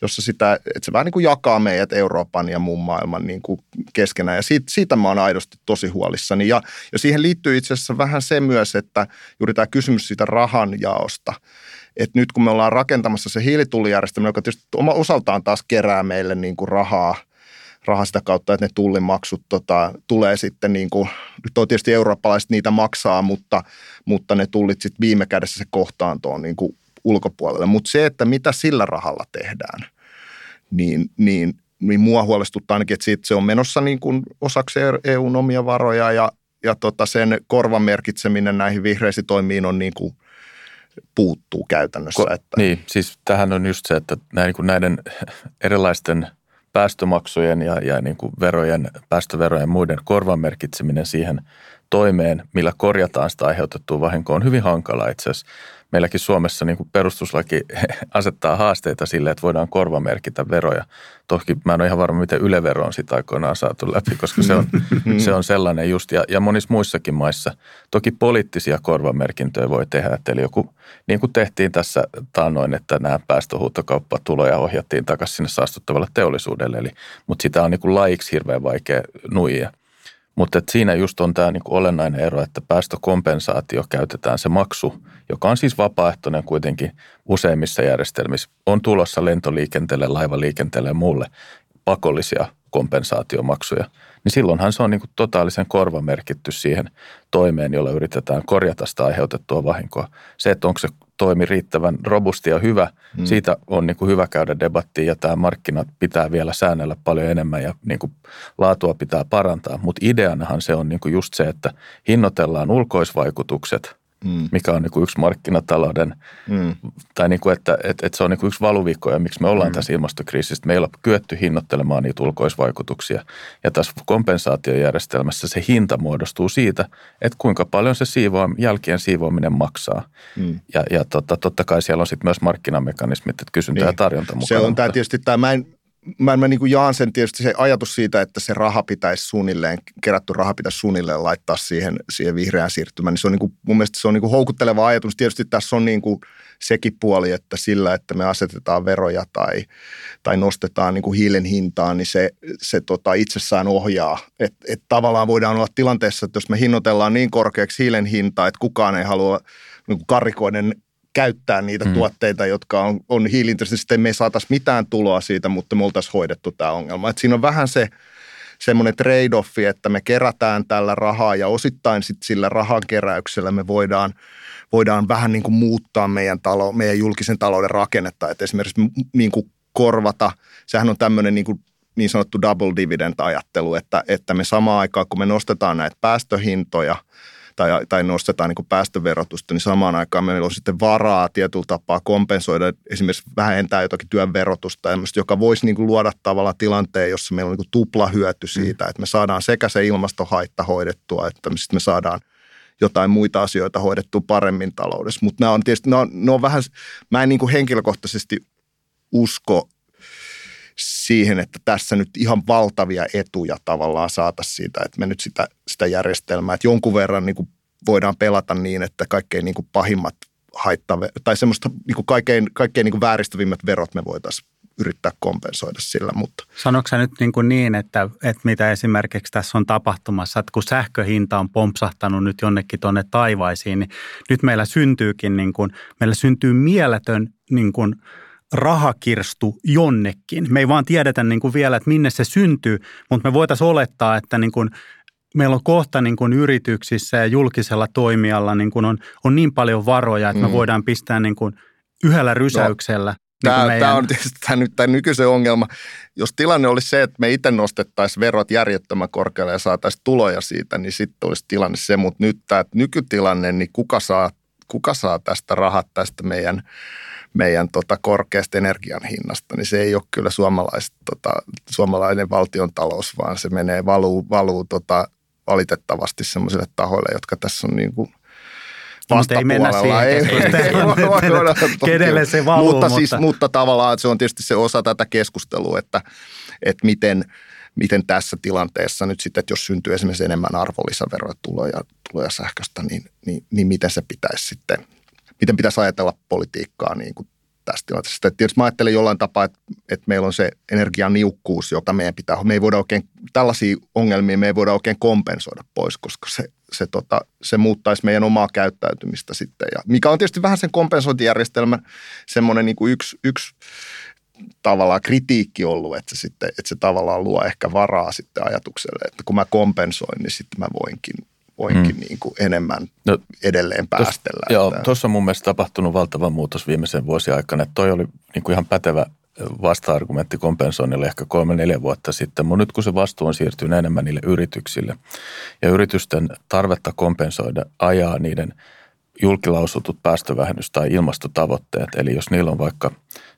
jossa sitä, että se vähän niin kuin jakaa meidät Euroopan ja muun maailman niin kuin keskenään. Ja siitä, siitä mä oon aidosti tosi huolissani. Ja, ja siihen liittyy itse asiassa vähän se myös, että juuri tämä kysymys siitä rahan jaosta – että nyt kun me ollaan rakentamassa se hiilitullijärjestelmä, joka tietysti osaltaan taas kerää meille niin kuin rahaa, rahaa sitä kautta, että ne tullimaksut tota, tulee sitten niin kuin, nyt on tietysti eurooppalaiset niitä maksaa, mutta, mutta ne tullit sitten viime kädessä se kohtaantoon niin kuin ulkopuolelle. Mutta se, että mitä sillä rahalla tehdään, niin, niin, niin mua huolestuttaa ainakin, että siitä se on menossa niin kuin osaksi EUn omia varoja ja, ja tota sen korvan merkitseminen näihin vihreisiin toimiin on niin kuin – puuttuu käytännössä. Ko, että. Niin, siis tähän on just se, että näin, niin näiden erilaisten päästömaksujen ja, ja niin kuin verojen, päästöverojen ja muiden korvamerkitseminen siihen toimeen, millä korjataan sitä aiheutettua vahinkoa, on hyvin hankala itse asiassa meilläkin Suomessa niin kuin perustuslaki asettaa haasteita sille, että voidaan korvamerkitä veroja. Toki mä en ole ihan varma, miten ylevero on sitä aikoinaan saatu läpi, koska se on, se on sellainen just. Ja, ja monissa muissakin maissa toki poliittisia korvamerkintöjä voi tehdä. Eli joku, niin kuin tehtiin tässä taannoin, että nämä päästöhuutokauppatuloja ohjattiin takaisin sinne saastuttavalle teollisuudelle. Eli, mutta sitä on niin kuin laiksi hirveän vaikea nuijia. Mutta siinä just on tämä niinku olennainen ero, että päästökompensaatio käytetään se maksu, joka on siis vapaaehtoinen kuitenkin useimmissa järjestelmissä. On tulossa lentoliikenteelle, laivaliikenteelle ja muulle pakollisia kompensaatiomaksuja. Niin silloinhan se on niinku totaalisen korvamerkitty siihen toimeen, jolla yritetään korjata sitä aiheutettua vahinkoa. Se, että onko se toimi riittävän robusti ja hyvä. Mm. Siitä on niin kuin hyvä käydä debattia ja tämä markkinat pitää vielä säännellä paljon enemmän ja niin kuin laatua pitää parantaa. Mutta ideanahan se on niin kuin just se, että hinnoitellaan ulkoisvaikutukset – mm. mikä on niin kuin yksi markkinatalouden, mm. tai niin kuin, että, että, että se on niin kuin yksi valuviikko, ja miksi me ollaan mm. tässä ilmastokriisissä. Meillä on kyetty hinnoittelemaan niitä ulkoisvaikutuksia, ja tässä kompensaatiojärjestelmässä se hinta muodostuu siitä, että kuinka paljon se siivoa, jälkien siivoaminen maksaa. Mm. Ja, ja totta, totta kai siellä on sitten myös markkinamekanismit, että kysyntä niin. ja tarjonta mukaan. Se on tämä tietysti, tämä, mä en, mä, mä niin kuin jaan sen tietysti se ajatus siitä, että se raha pitäisi suunnilleen, kerätty raha pitäisi suunnilleen laittaa siihen, siihen vihreään siirtymään. Niin se on niin kuin, mun mielestä se on niin kuin houkutteleva ajatus. Tietysti tässä on niin kuin sekin puoli, että sillä, että me asetetaan veroja tai, tai nostetaan niin kuin hiilen hintaa, niin se, se tota itsessään ohjaa. Että et tavallaan voidaan olla tilanteessa, että jos me hinnoitellaan niin korkeaksi hiilen hintaa, että kukaan ei halua niin kuin karikoiden käyttää niitä hmm. tuotteita, jotka on, on hiilintensiivisiä, sitten me ei saataisi mitään tuloa siitä, mutta me oltaisiin hoidettu tämä ongelma. Et siinä on vähän se semmoinen trade-offi, että me kerätään tällä rahaa ja osittain sit sillä rahankeräyksellä me voidaan, voidaan vähän niin kuin muuttaa meidän, talo, meidän julkisen talouden rakennetta. Et esimerkiksi niin kuin korvata, sehän on tämmöinen niin kuin niin sanottu double dividend-ajattelu, että, että me samaan aikaan, kun me nostetaan näitä päästöhintoja – tai, tai nostetaan niin päästöverotusta, niin samaan aikaan meillä on sitten varaa tietyllä tapaa kompensoida, esimerkiksi vähentää jotakin työn verotusta, joka voisi niin kuin luoda tavallaan tilanteen, jossa meillä on niin tupla hyöty siitä, mm. että me saadaan sekä se ilmastohaitta hoidettua, että sitten me saadaan jotain muita asioita hoidettua paremmin taloudessa. Mutta nämä on tietysti, nämä on, nämä on vähän, mä en niin kuin henkilökohtaisesti usko siihen, että tässä nyt ihan valtavia etuja tavallaan saataisiin siitä, että me nyt sitä, sitä järjestelmää, että jonkun verran niin kuin voidaan pelata niin, että kaikkein niin kuin pahimmat haittave, tai semmoista niin kuin kaikkein, kaikkein niin kuin vääristävimmät verot me voitaisiin yrittää kompensoida sillä. Mutta. Sanoitko sä nyt niin, kuin niin että, että mitä esimerkiksi tässä on tapahtumassa, että kun sähköhinta on pompsahtanut nyt jonnekin tuonne taivaisiin, niin nyt meillä syntyykin, niin kuin, meillä syntyy mieletön niin kuin – rahakirstu jonnekin. Me ei vaan tiedetä niin kuin vielä, että minne se syntyy, mutta me voitaisiin olettaa, että niin kuin meillä on kohta niin kuin yrityksissä ja julkisella toimijalla niin kuin on, on niin paljon varoja, että mm. me voidaan pistää niin kuin yhdellä rysäyksellä. No. Niin tämä, meidän... tämä on tietysti tämä, nyt, tämä nykyisen ongelma. Jos tilanne olisi se, että me itse nostettaisiin verot järjettömän korkealle ja saataisiin tuloja siitä, niin sitten olisi tilanne se. Mutta nyt tämä nykytilanne, niin kuka saa, kuka saa tästä rahat tästä meidän meidän tota, korkeasta energian hinnasta, niin se ei ole kyllä tota, suomalainen valtion talous, vaan se menee, valuu, valuu tota, valitettavasti sellaisille tahoille, jotka tässä on niin kuin ei mennä siihen ei, ei, kenelle se valuu. Mutta, mutta, siis, mutta tavallaan se on tietysti se osa tätä keskustelua, että, että miten, miten tässä tilanteessa nyt sitten, että jos syntyy esimerkiksi enemmän arvonlisäveroja tuloja, tuloja sähköstä, niin, niin, niin miten se pitäisi sitten – miten pitäisi ajatella politiikkaa niin kuin tästä tilanteesta. Tietysti mä ajattelen jollain tapaa, että, että meillä on se energianiukkuus, jota meidän pitää, me ei voida oikein, tällaisia ongelmia me ei voida oikein kompensoida pois, koska se, se, tota, se muuttaisi meidän omaa käyttäytymistä sitten. Ja mikä on tietysti vähän sen kompensointijärjestelmän semmoinen niin kuin yksi, yksi tavallaan kritiikki ollut, että se, sitten, että se tavallaan luo ehkä varaa sitten ajatukselle, että kun mä kompensoin, niin sitten mä voinkin voinkin hmm. niin kuin enemmän no, edelleen päästellä. Tos, joo, tuossa on mun mielestä tapahtunut valtava muutos viimeisen vuosien aikana. Että toi oli niin kuin ihan pätevä vasta-argumentti kompensoinnille ehkä kolme-neljä vuotta sitten, mutta nyt kun se vastuu on siirtynyt enemmän niille yrityksille ja yritysten tarvetta kompensoida ajaa niiden julkilausutut päästövähennys- tai ilmastotavoitteet, eli jos niillä on vaikka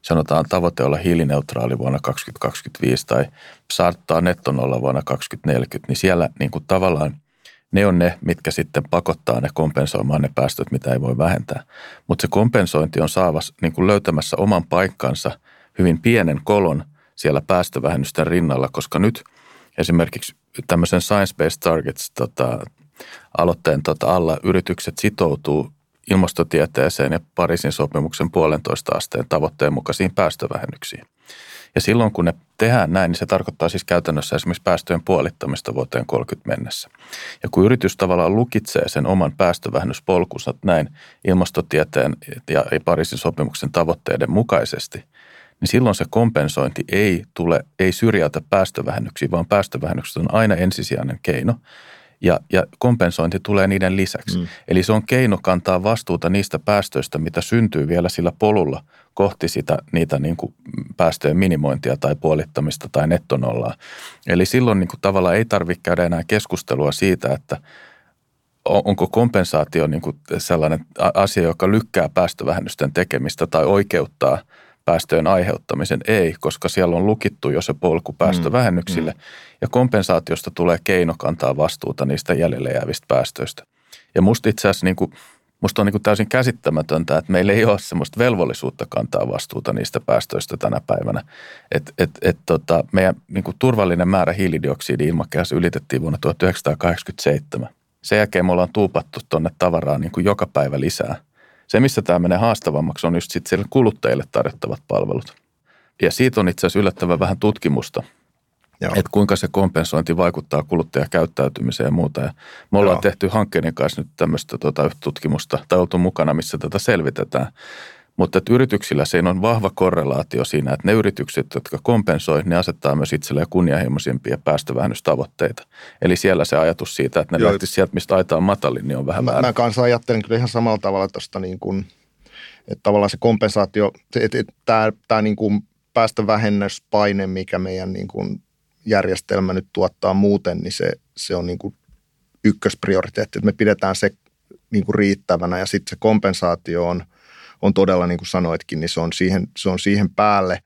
sanotaan tavoite olla hiilineutraali vuonna 2025 tai saattaa nettonolla vuonna 2040, niin siellä niin kuin tavallaan – ne on ne, mitkä sitten pakottaa ne kompensoimaan ne päästöt, mitä ei voi vähentää. Mutta se kompensointi on saavas, niin kuin löytämässä oman paikkansa hyvin pienen kolon siellä päästövähennysten rinnalla, koska nyt esimerkiksi tämmöisen Science-Based Targets tota, aloitteen tota, alla yritykset sitoutuu ilmastotieteeseen ja Pariisin sopimuksen puolentoista asteen tavoitteen mukaisiin päästövähennyksiin. Ja silloin kun ne tehdään näin, niin se tarkoittaa siis käytännössä esimerkiksi päästöjen puolittamista vuoteen 30 mennessä. Ja kun yritys tavallaan lukitsee sen oman päästövähennyspolkunsa näin ilmastotieteen ja Pariisin sopimuksen tavoitteiden mukaisesti, niin silloin se kompensointi ei tule, ei syrjäytä päästövähennyksiä, vaan päästövähennykset on aina ensisijainen keino ja, ja kompensointi tulee niiden lisäksi. Mm. Eli se on keino kantaa vastuuta niistä päästöistä, mitä syntyy vielä sillä polulla kohti sitä, niitä niin kuin päästöjen minimointia tai puolittamista tai nettonollaa. Eli silloin niin kuin tavallaan ei tarvitse käydä enää keskustelua siitä, että onko kompensaatio niin kuin sellainen asia, joka lykkää päästövähennysten tekemistä tai oikeuttaa – päästöjen aiheuttamisen ei, koska siellä on lukittu jo se polku päästövähennyksille mm. ja kompensaatiosta tulee keino kantaa vastuuta niistä jäljelle jäävistä päästöistä. Ja musta itse asiassa niin kuin, musta on niin kuin täysin käsittämätöntä, että meillä ei ole sellaista velvollisuutta kantaa vastuuta niistä päästöistä tänä päivänä. Et, et, et tota, meidän niin kuin turvallinen määrä hiilidioksidi ilmakehässä ylitettiin vuonna 1987. Sen jälkeen me ollaan tuupattu tuonne tavaraa niin kuin joka päivä lisää – se, missä tämä menee haastavammaksi, on just sitten kuluttajille tarjottavat palvelut. Ja siitä on itse asiassa yllättävän vähän tutkimusta, Joo. että kuinka se kompensointi vaikuttaa kuluttajakäyttäytymiseen ja muuta. Ja me ollaan Joo. tehty hankkeiden kanssa nyt tämmöistä tuota, tutkimusta tai oltu mukana, missä tätä selvitetään. Mutta että yrityksillä siinä on vahva korrelaatio siinä, että ne yritykset, jotka kompensoi, ne asettaa myös itselleen kunnianhimoisimpia päästövähennystavoitteita. Eli siellä se ajatus siitä, että ne Joo. lähtisi sieltä, mistä aita on matalin, niin on vähän mä, väärä. Mä kanssa ajattelen kyllä ihan samalla tavalla tuosta niin kuin, että tavallaan se kompensaatio, että, että tämä, tämä niin kuin päästövähennyspaine, mikä meidän niin kuin järjestelmä nyt tuottaa muuten, niin se, se on niin kuin ykkösprioriteetti, että me pidetään se niin kuin riittävänä ja sitten se kompensaatio on – on todella, niin kuin sanoitkin, niin se on siihen, se on siihen päälle.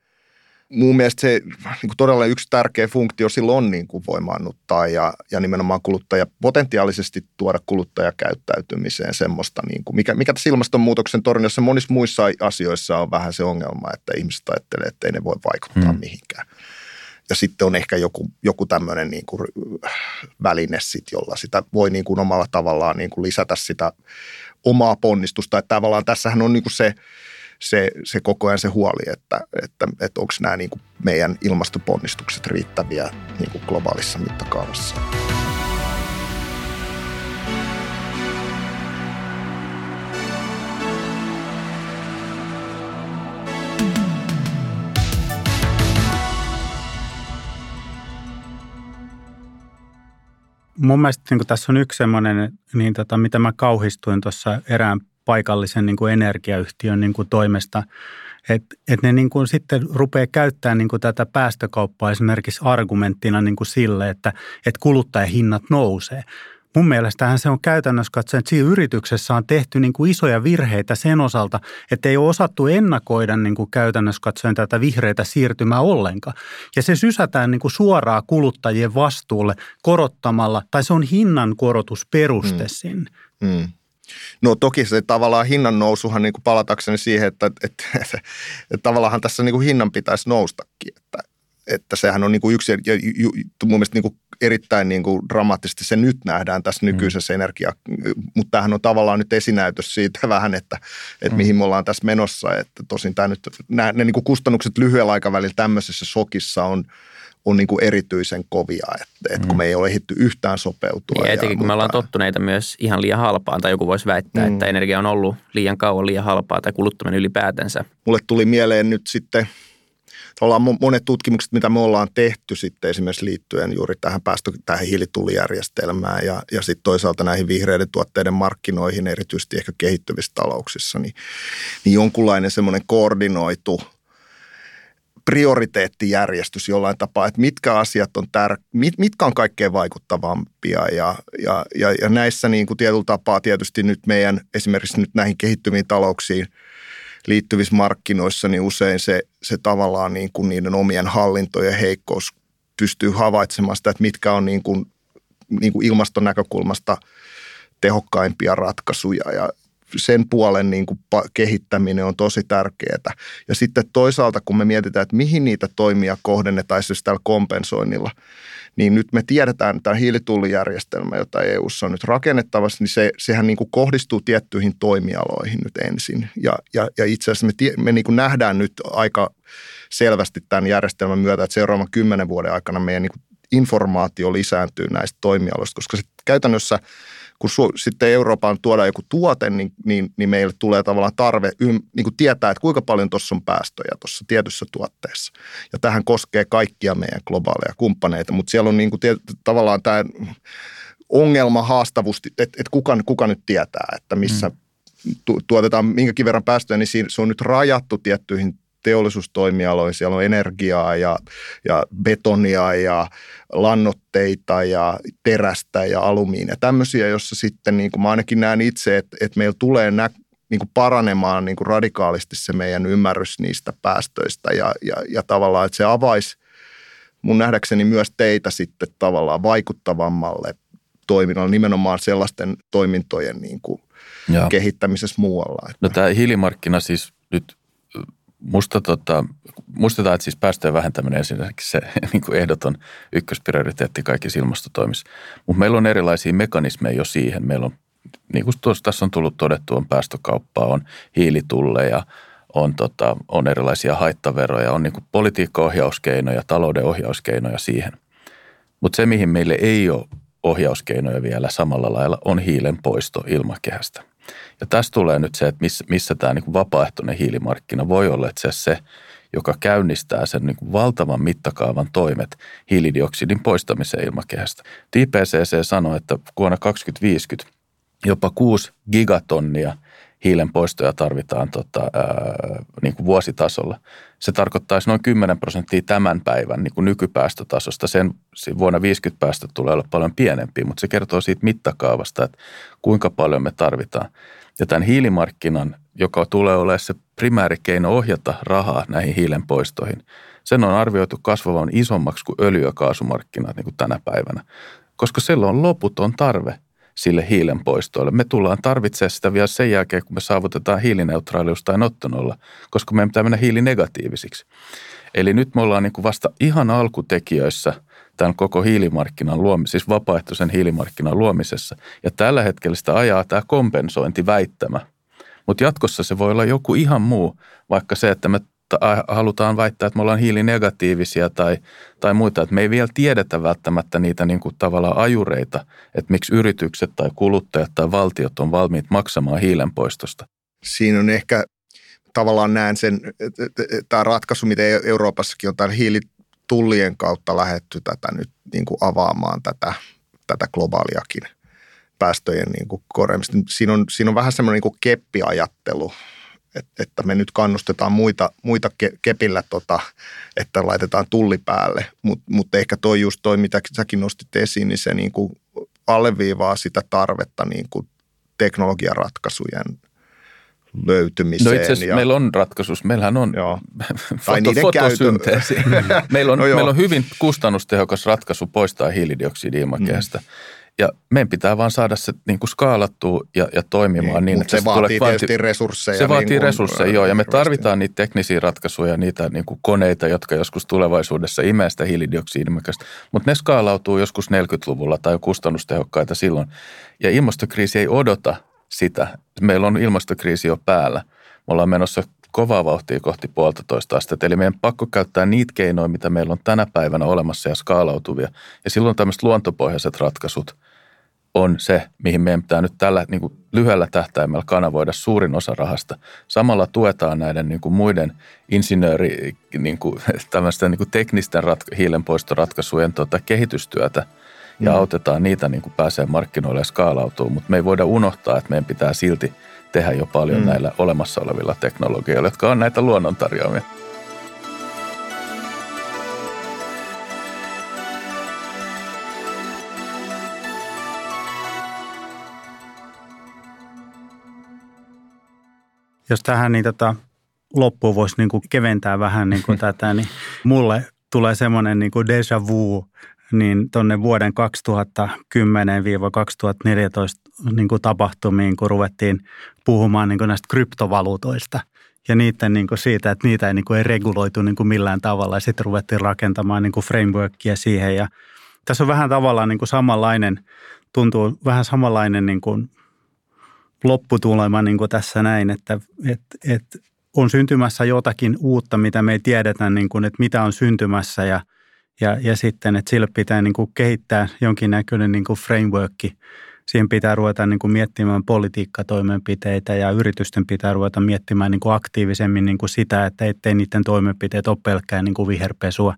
Mun mielestä se niin kuin todella yksi tärkeä funktio silloin on niin kuin voimaannuttaa ja, ja nimenomaan kuluttaja, potentiaalisesti tuoda kuluttajakäyttäytymiseen semmoista, niin kuin, mikä, mikä tässä ilmastonmuutoksen torjunnassa monissa muissa asioissa on vähän se ongelma, että ihmiset ajattelee, että ei ne voi vaikuttaa hmm. mihinkään. Ja sitten on ehkä joku, joku tämmöinen niin kuin väline, sit, jolla sitä voi niin kuin omalla tavallaan niin kuin lisätä sitä omaa ponnistusta. Että tavallaan tässähän on niin kuin se, se, se koko ajan se huoli, että, että, että onko nämä niin kuin meidän ilmastoponnistukset riittäviä niin kuin globaalissa mittakaavassa. Mun mielestä niin tässä on yksi semmoinen, niin tota, mitä mä kauhistuin tuossa erään paikallisen niin kuin energiayhtiön niin kuin toimesta, että et ne niin kuin sitten rupeaa käyttämään niin kuin tätä päästökauppaa esimerkiksi argumenttina niin kuin sille, että et kuluttajahinnat nousee. Mun mielestähän se on käytännössä katsoen, että siinä yrityksessä on tehty niin kuin isoja virheitä sen osalta, että ei ole osattu ennakoida niin kuin käytännössä katsoen tätä vihreitä siirtymää ollenkaan. Ja se sysätään niin kuin suoraan kuluttajien vastuulle korottamalla, tai se on hinnan korotusperuste mm. sinne. Mm. No toki se tavallaan hinnan nousuhan niin kuin palatakseni siihen, että, että, että, että, että tavallaan tässä niin kuin hinnan pitäisi noustakin, että, että sehän on niin kuin yksi, ja mun mielestä niin kuin erittäin niin kuin dramaattisesti se nyt nähdään tässä nykyisessä mm. energia, mutta tämähän on tavallaan nyt esinäytös siitä vähän, että, että mm. mihin me ollaan tässä menossa, että tosin tämä nyt, nämä, ne niin kuin kustannukset lyhyellä aikavälillä tämmöisessä sokissa on, on niin kuin erityisen kovia, että, että kun mm. me ei ole ehditty yhtään sopeutua. Ja etenkin kun me ollaan tottuneita myös ihan liian halpaan, tai joku voisi väittää, mm. että energia on ollut liian kauan liian halpaa tai kuluttaminen ylipäätänsä. Mulle tuli mieleen nyt sitten ollaan monet tutkimukset, mitä me ollaan tehty sitten esimerkiksi liittyen juuri tähän päästö, tähän hiilitullijärjestelmään ja, ja sitten toisaalta näihin vihreiden tuotteiden markkinoihin, erityisesti ehkä kehittyvissä talouksissa, niin, niin jonkunlainen semmoinen koordinoitu prioriteettijärjestys jollain tapaa, että mitkä asiat on tär, mit, mitkä on kaikkein vaikuttavampia ja, ja, ja, ja näissä niin kuin tietyllä tapaa tietysti nyt meidän esimerkiksi nyt näihin kehittyviin talouksiin – liittyvissä markkinoissa, niin usein se, se tavallaan niin kuin niiden omien hallintojen heikkous pystyy havaitsemaan sitä, että mitkä on niin kuin, niin kuin ilmaston näkökulmasta tehokkaimpia ratkaisuja. Ja sen puolen niin kuin kehittäminen on tosi tärkeää. Ja sitten toisaalta, kun me mietitään, että mihin niitä toimia kohdennetaan esimerkiksi tällä kompensoinnilla, niin nyt me tiedetään, että tämä hiilitullijärjestelmä, jota EU:ssa on nyt rakennettavassa, niin se, sehän niin kuin kohdistuu tiettyihin toimialoihin nyt ensin. Ja, ja, ja itse asiassa me, tie, me niin kuin nähdään nyt aika selvästi tämän järjestelmän myötä, että seuraavan kymmenen vuoden aikana meidän niin kuin informaatio lisääntyy näistä toimialoista, koska se käytännössä – kun su, sitten Euroopan tuodaan joku tuote, niin, niin, niin meille tulee tavallaan tarve ym, niin kuin tietää, että kuinka paljon tuossa on päästöjä tuossa tietyssä tuotteessa. Ja tähän koskee kaikkia meidän globaaleja kumppaneita, mutta siellä on niin kuin tiet, tavallaan tämä ongelma, haastavuus, että, että kuka, kuka nyt tietää, että missä mm. tuotetaan minkäkin verran päästöjä, niin siinä, se on nyt rajattu tiettyihin teollisuustoimialoihin. Siellä on energiaa ja, ja betonia ja lannoitteita ja terästä ja alumiinia. Tämmöisiä, jossa sitten niin kuin mä ainakin näen itse, että, että meillä tulee nä, niin kuin paranemaan niin kuin radikaalisti se meidän ymmärrys niistä päästöistä ja, ja, ja tavallaan, että se avaisi mun nähdäkseni myös teitä sitten tavallaan vaikuttavammalle toiminnalle, nimenomaan sellaisten toimintojen niin kuin kehittämisessä muualla. No tämä hiilimarkkina siis nyt Musta tota, muistetaan, että siis päästöjen vähentäminen ensinnäkin se niin kuin ehdoton ykkösprioriteetti kaikissa ilmastotoimissa. Mutta meillä on erilaisia mekanismeja jo siihen. Meillä on, niin kuin tuossa tässä on tullut todettu, on päästökauppaa, on hiilitulleja, on, tota, on erilaisia haittaveroja, on niin politiikka-ohjauskeinoja, talouden ohjauskeinoja siihen. Mutta se, mihin meille ei ole ohjauskeinoja vielä samalla lailla, on hiilen poisto ilmakehästä. Ja tässä tulee nyt se, että missä, missä tämä niin vapaaehtoinen hiilimarkkina voi olla itse se, joka käynnistää sen niin valtavan mittakaavan toimet hiilidioksidin poistamiseen ilmakehästä. IPCC sanoi, että vuonna 2050 jopa 6 gigatonnia hiilen poistoja tarvitaan tota, ää, niin kuin vuositasolla. Se tarkoittaisi noin 10 prosenttia tämän päivän niin kuin nykypäästötasosta. Sen vuonna 50 päästö tulee olla paljon pienempi, mutta se kertoo siitä mittakaavasta, että kuinka paljon me tarvitaan. Ja tämän hiilimarkkinan, joka tulee olemaan se primäärikeino ohjata rahaa näihin hiilen poistoihin, sen on arvioitu kasvavan isommaksi kuin öljy- ja kaasumarkkinat niin kuin tänä päivänä, koska sillä on loputon tarve sille hiilen poistoille. Me tullaan tarvitsemaan sitä vielä sen jälkeen, kun me saavutetaan hiilineutraalius tai nottonolla, koska meidän pitää mennä hiilinegatiivisiksi. Eli nyt me ollaan niin kuin vasta ihan alkutekijöissä – tämän koko hiilimarkkinan luomisessa, siis vapaaehtoisen hiilimarkkinan luomisessa. Ja tällä hetkellä sitä ajaa tämä kompensointiväittämä. Mutta jatkossa se voi olla joku ihan muu, vaikka se, että me halutaan väittää, että me ollaan hiilinegatiivisia tai, tai muita. Että me ei vielä tiedetä välttämättä niitä niin kuin tavallaan ajureita, että miksi yritykset tai kuluttajat tai valtiot on valmiit maksamaan hiilenpoistosta. Siinä on ehkä tavallaan näen sen, tämä ratkaisu, miten Euroopassakin on tämä hiili, tullien kautta lähetty tätä nyt niin kuin avaamaan tätä, tätä globaaliakin päästöjen niin kuin. Siinä on, siinä on vähän semmoinen niin keppiajattelu, että me nyt kannustetaan muita, muita kepillä, tota, että laitetaan tulli päälle. Mutta mut ehkä toi just toi, mitä säkin nostit esiin, niin se niin kuin alleviivaa sitä tarvetta niin kuin teknologiaratkaisujen löytymiseen. No itse asiassa ja... meillä on ratkaisuus. Meillähän on joo. foto, fotosynteesi. meillä, on, no meillä on hyvin kustannustehokas ratkaisu poistaa hiilidioksidi ilmakehästä. Mm. Ja meidän pitää vaan saada se niin kuin skaalattua ja, ja toimimaan niin, niin että se, se vaatii kvanti... tietysti resursseja. Se vaatii niin kuin, resursseja, joo. Ja me tarvitaan niitä teknisiä ratkaisuja, niitä niin kuin koneita, jotka joskus tulevaisuudessa imee sitä hiilidioksidimäkästä. Mutta ne skaalautuu joskus 40-luvulla tai on kustannustehokkaita silloin. Ja ilmastokriisi ei odota sitä. Meillä on ilmastokriisi jo päällä. Me ollaan menossa kovaa vauhtia kohti puolitoista astetta. Eli meidän pakko käyttää niitä keinoja, mitä meillä on tänä päivänä olemassa ja skaalautuvia. Ja silloin tämmöiset luontopohjaiset ratkaisut on se, mihin meidän pitää nyt tällä niin kuin lyhyellä tähtäimellä kanavoida suurin osa rahasta. Samalla tuetaan näiden niin kuin muiden insinööri, niin kuin, tämmöisten niin kuin teknisten ratka- hiilenpoistoratkaisujen tota, kehitystyötä ja mm. autetaan niitä niin kuin pääsee markkinoille ja skaalautuu. Mutta me ei voida unohtaa, että meidän pitää silti – tehdä jo paljon mm. näillä olemassa olevilla teknologioilla, jotka on näitä luonnontarjoamia. Jos tähän niin tota, loppuun voisi niin kuin keventää vähän niin kuin tätä, niin mulle tulee semmoinen niin kuin déjà vu niin tuonne vuoden 2010-2014 niin kuin tapahtumiin, kun ruvettiin puhumaan niin kuin näistä kryptovaluutoista ja niiden niin kuin siitä, että niitä ei, niin kuin ei reguloitu niin kuin millään tavalla. Ja sitten ruvettiin rakentamaan niin kuin frameworkia siihen. Ja tässä on vähän tavallaan niin kuin samanlainen, tuntuu vähän samanlainen niin kuin lopputulema niin kuin tässä näin, että, että, että on syntymässä jotakin uutta, mitä me ei tiedetä, niin kuin, että mitä on syntymässä. Ja – ja, ja sitten, että sille pitää niin kuin kehittää jonkinnäköinen niin kuin frameworkki. Siihen pitää ruveta niin kuin miettimään politiikkatoimenpiteitä ja yritysten pitää ruveta miettimään niin kuin aktiivisemmin niin kuin sitä, että ettei niiden toimenpiteet ole pelkkää niin kuin viherpesua.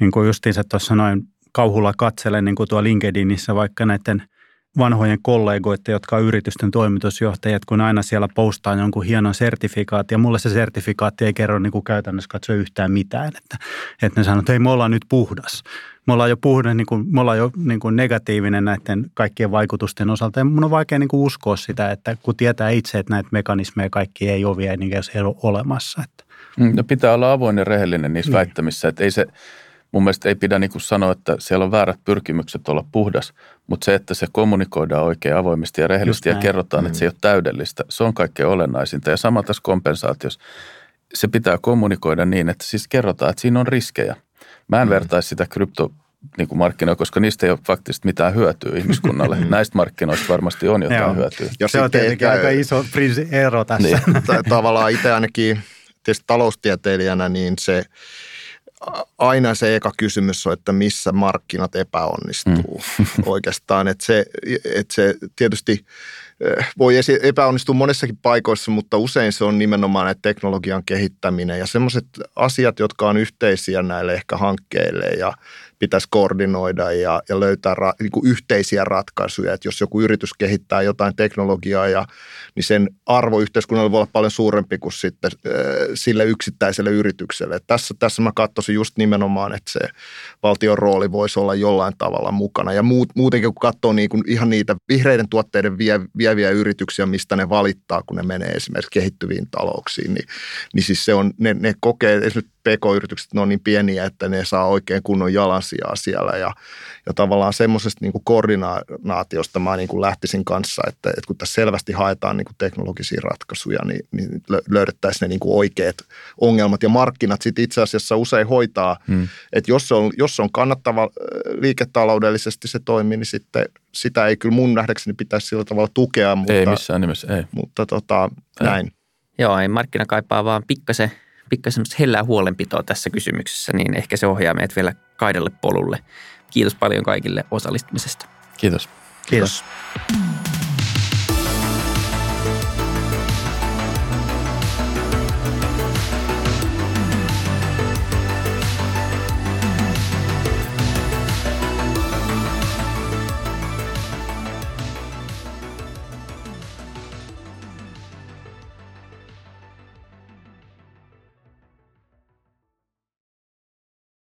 Niin kuin justiinsa tuossa noin kauhulla katselen niin kuin tuo LinkedInissä vaikka näiden – vanhojen kollegoiden, jotka on yritysten toimitusjohtajat, kun aina siellä postaa jonkun hienon sertifikaatti, ja mulle se sertifikaatti ei kerro niin kuin käytännössä katsoa yhtään mitään, että, että ne sanoo, että ei me ollaan nyt puhdas. Me ollaan jo puhdas, niin kuin, me ollaan jo niin kuin negatiivinen näiden kaikkien vaikutusten osalta, ja mun on vaikea niin kuin uskoa sitä, että kun tietää itse, että näitä mekanismeja kaikki ei ole vielä niin ei ole olemassa. Että. Mm, no pitää olla avoin ja rehellinen niissä niin. väittämissä, että ei se – mun mielestä ei pidä niin kuin sanoa, että siellä on väärät pyrkimykset olla puhdas, mutta se, että se kommunikoidaan oikein avoimesti ja rehellisesti ja kerrotaan, mm. että se ei ole täydellistä, se on kaikkein olennaisinta. Ja sama tässä kompensaatiossa, se pitää kommunikoida niin, että siis kerrotaan, että siinä on riskejä. Mä en mm. vertaisi sitä krypto niin kuin markkinoilla, koska niistä ei ole faktisesti mitään hyötyä ihmiskunnalle. Mm. Näistä markkinoista varmasti on jotain Joo. hyötyä. Ja se on tietenkin aika iso ero tässä. Niin. Tavallaan itse ainakin tietysti taloustieteilijänä, niin se aina se eka kysymys on, että missä markkinat epäonnistuu mm. oikeastaan. Että se, että se tietysti eh, voi epäonnistua monessakin paikoissa, mutta usein se on nimenomaan teknologian kehittäminen ja semmoiset asiat, jotka on yhteisiä näille ehkä hankkeille ja pitäisi koordinoida ja, ja löytää ra, niin kuin yhteisiä ratkaisuja. Että jos joku yritys kehittää jotain teknologiaa, ja, niin sen arvo yhteiskunnalle voi olla paljon suurempi kuin sitten äh, sille yksittäiselle yritykselle. Tässä, tässä mä katsoisin just nimenomaan, että se valtion rooli voisi olla jollain tavalla mukana. Ja muut, muutenkin kun katsoo niin kuin ihan niitä vihreiden tuotteiden vie, vieviä yrityksiä, mistä ne valittaa, kun ne menee esimerkiksi kehittyviin talouksiin, niin, niin siis se on, ne, ne kokee, esimerkiksi PK-yritykset, ne on niin pieniä, että ne saa oikein kunnon jalansijaa siellä ja, ja tavallaan semmoisesta niin koordinaatiosta mä niin kuin lähtisin kanssa, että, että kun tässä selvästi haetaan niin kuin teknologisia ratkaisuja, niin, niin löydettäisiin ne niin kuin oikeat ongelmat ja markkinat sitten itse asiassa usein hoitaa, hmm. että jos se on, jos se on kannattava äh, liiketaloudellisesti se toimii, niin sitten sitä ei kyllä mun nähdäkseni pitäisi sillä tavalla tukea. Mutta, ei missään nimessä, ei. Mutta tota, näin. Joo, ei markkina kaipaa vaan pikkasen pikkasen semmoista hellää huolenpitoa tässä kysymyksessä, niin ehkä se ohjaa meidät vielä kaidalle polulle. Kiitos paljon kaikille osallistumisesta. Kiitos. Kiitos. Kiitos.